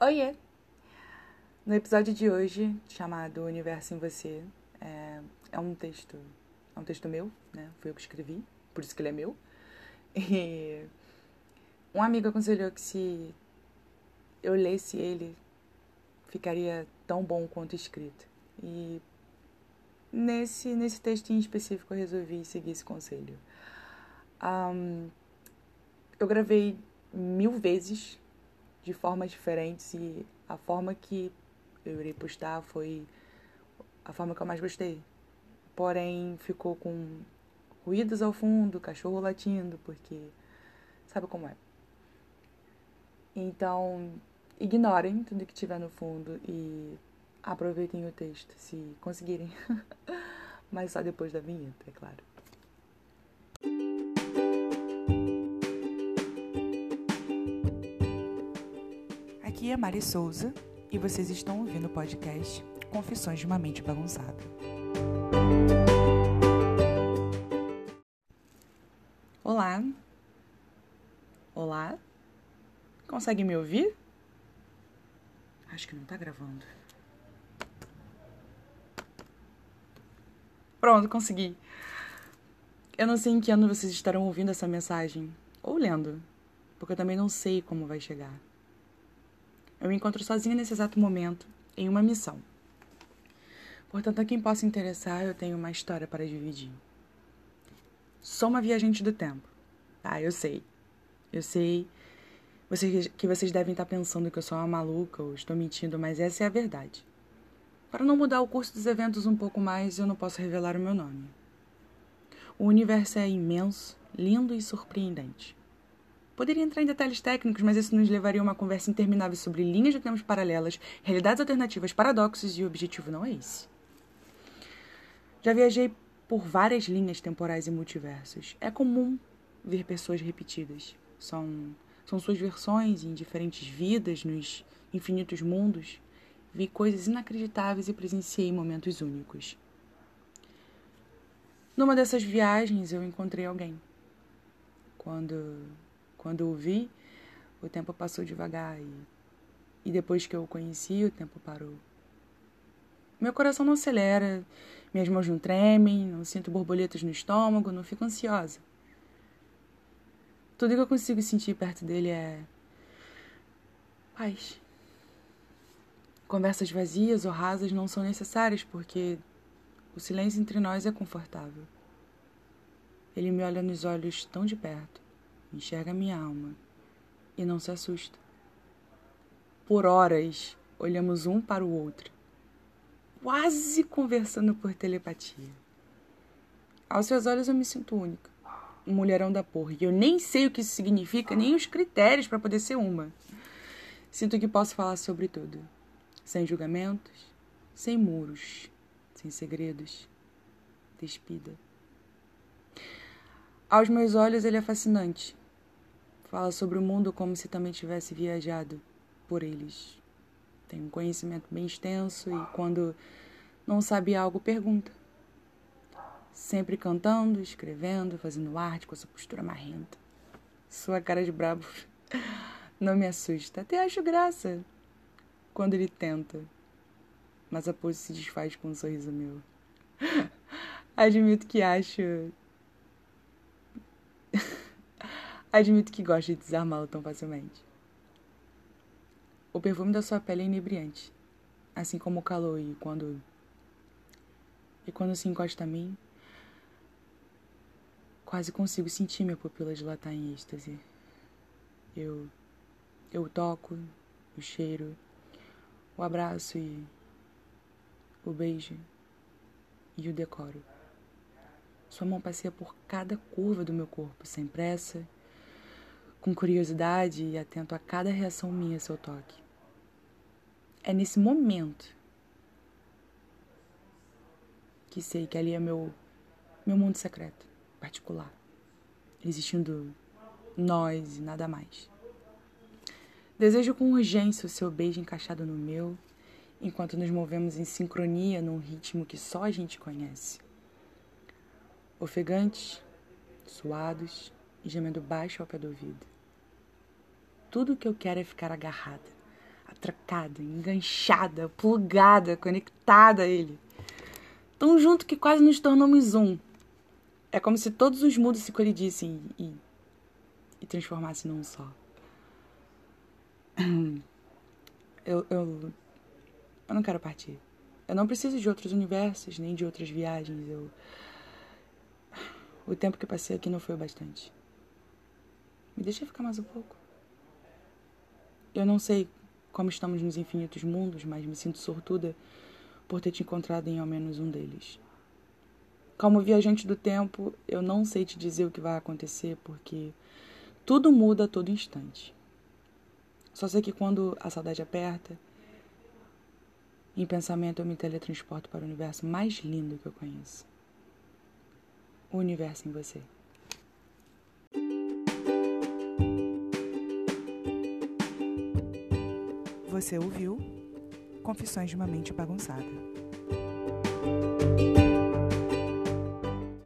Oiê! No episódio de hoje, chamado Universo em Você, é, é, um texto, é um texto meu, né? Fui eu que escrevi, por isso que ele é meu. E um amigo aconselhou que se eu lesse ele, ficaria tão bom quanto escrito. E nesse, nesse texto em específico eu resolvi seguir esse conselho. Um, eu gravei mil vezes de formas diferentes e a forma que eu irei postar foi a forma que eu mais gostei. Porém, ficou com ruídos ao fundo, cachorro latindo, porque sabe como é. Então, ignorem tudo que tiver no fundo e aproveitem o texto, se conseguirem. Mas só depois da vinheta, é claro. Aqui é Mari Souza e vocês estão ouvindo o podcast Confissões de uma Mente Bagunçada. Olá. Olá. Consegue me ouvir? Acho que não tá gravando. Pronto, consegui. Eu não sei em que ano vocês estarão ouvindo essa mensagem ou lendo, porque eu também não sei como vai chegar. Eu me encontro sozinha nesse exato momento, em uma missão. Portanto, a quem possa interessar, eu tenho uma história para dividir. Sou uma viajante do tempo. Ah, eu sei. Eu sei que vocês devem estar pensando que eu sou uma maluca ou estou mentindo, mas essa é a verdade. Para não mudar o curso dos eventos um pouco mais, eu não posso revelar o meu nome. O universo é imenso, lindo e surpreendente. Poderia entrar em detalhes técnicos, mas isso nos levaria a uma conversa interminável sobre linhas de tempos paralelas, realidades alternativas, paradoxos e o objetivo não é esse. Já viajei por várias linhas temporais e multiversos. É comum ver pessoas repetidas. São, são suas versões em diferentes vidas, nos infinitos mundos. Vi coisas inacreditáveis e presenciei momentos únicos. Numa dessas viagens eu encontrei alguém. Quando quando o vi, o tempo passou devagar e, e depois que eu o conheci, o tempo parou. Meu coração não acelera, minhas mãos não tremem, não sinto borboletas no estômago, não fico ansiosa. Tudo que eu consigo sentir perto dele é paz. Conversas vazias ou rasas não são necessárias porque o silêncio entre nós é confortável. Ele me olha nos olhos tão de perto enxerga minha alma e não se assusta. Por horas olhamos um para o outro, quase conversando por telepatia. Aos seus olhos eu me sinto única, um mulherão da porra, e eu nem sei o que isso significa, nem os critérios para poder ser uma. Sinto que posso falar sobre tudo, sem julgamentos, sem muros, sem segredos. Despida. Aos meus olhos ele é fascinante, Fala sobre o mundo como se também tivesse viajado por eles. Tem um conhecimento bem extenso e quando não sabe algo, pergunta. Sempre cantando, escrevendo, fazendo arte com essa postura marrenta. Sua cara de brabo não me assusta, até acho graça quando ele tenta. Mas a pose se desfaz com um sorriso meu. Admito que acho Admito que gosto de desarmá-lo tão facilmente. O perfume da sua pele é inebriante, assim como o calor e quando e quando se encosta a mim, quase consigo sentir minha pupila dilatar em êxtase. Eu eu toco, o cheiro, o abraço e o beijo e o decoro. Sua mão passeia por cada curva do meu corpo, sem pressa com curiosidade e atento a cada reação minha seu toque. É nesse momento que sei que ali é meu meu mundo secreto, particular, existindo nós e nada mais. Desejo com urgência o seu beijo encaixado no meu, enquanto nos movemos em sincronia num ritmo que só a gente conhece. Ofegantes, suados e gemendo baixo ao pé do ouvido. Tudo que eu quero é ficar agarrada, atracada, enganchada, plugada, conectada a ele. Tão junto que quase nos tornamos um. É como se todos os mundos se colidissem e, e transformassem num só. Eu, eu, eu não quero partir. Eu não preciso de outros universos, nem de outras viagens. Eu. O tempo que passei aqui não foi o bastante. Me deixa ficar mais um pouco. Eu não sei como estamos nos infinitos mundos, mas me sinto sortuda por ter te encontrado em ao menos um deles. Como viajante do tempo, eu não sei te dizer o que vai acontecer, porque tudo muda a todo instante. Só sei que quando a saudade aperta, em pensamento eu me teletransporto para o universo mais lindo que eu conheço. O universo em você. Você ouviu Confissões de uma Mente Bagunçada.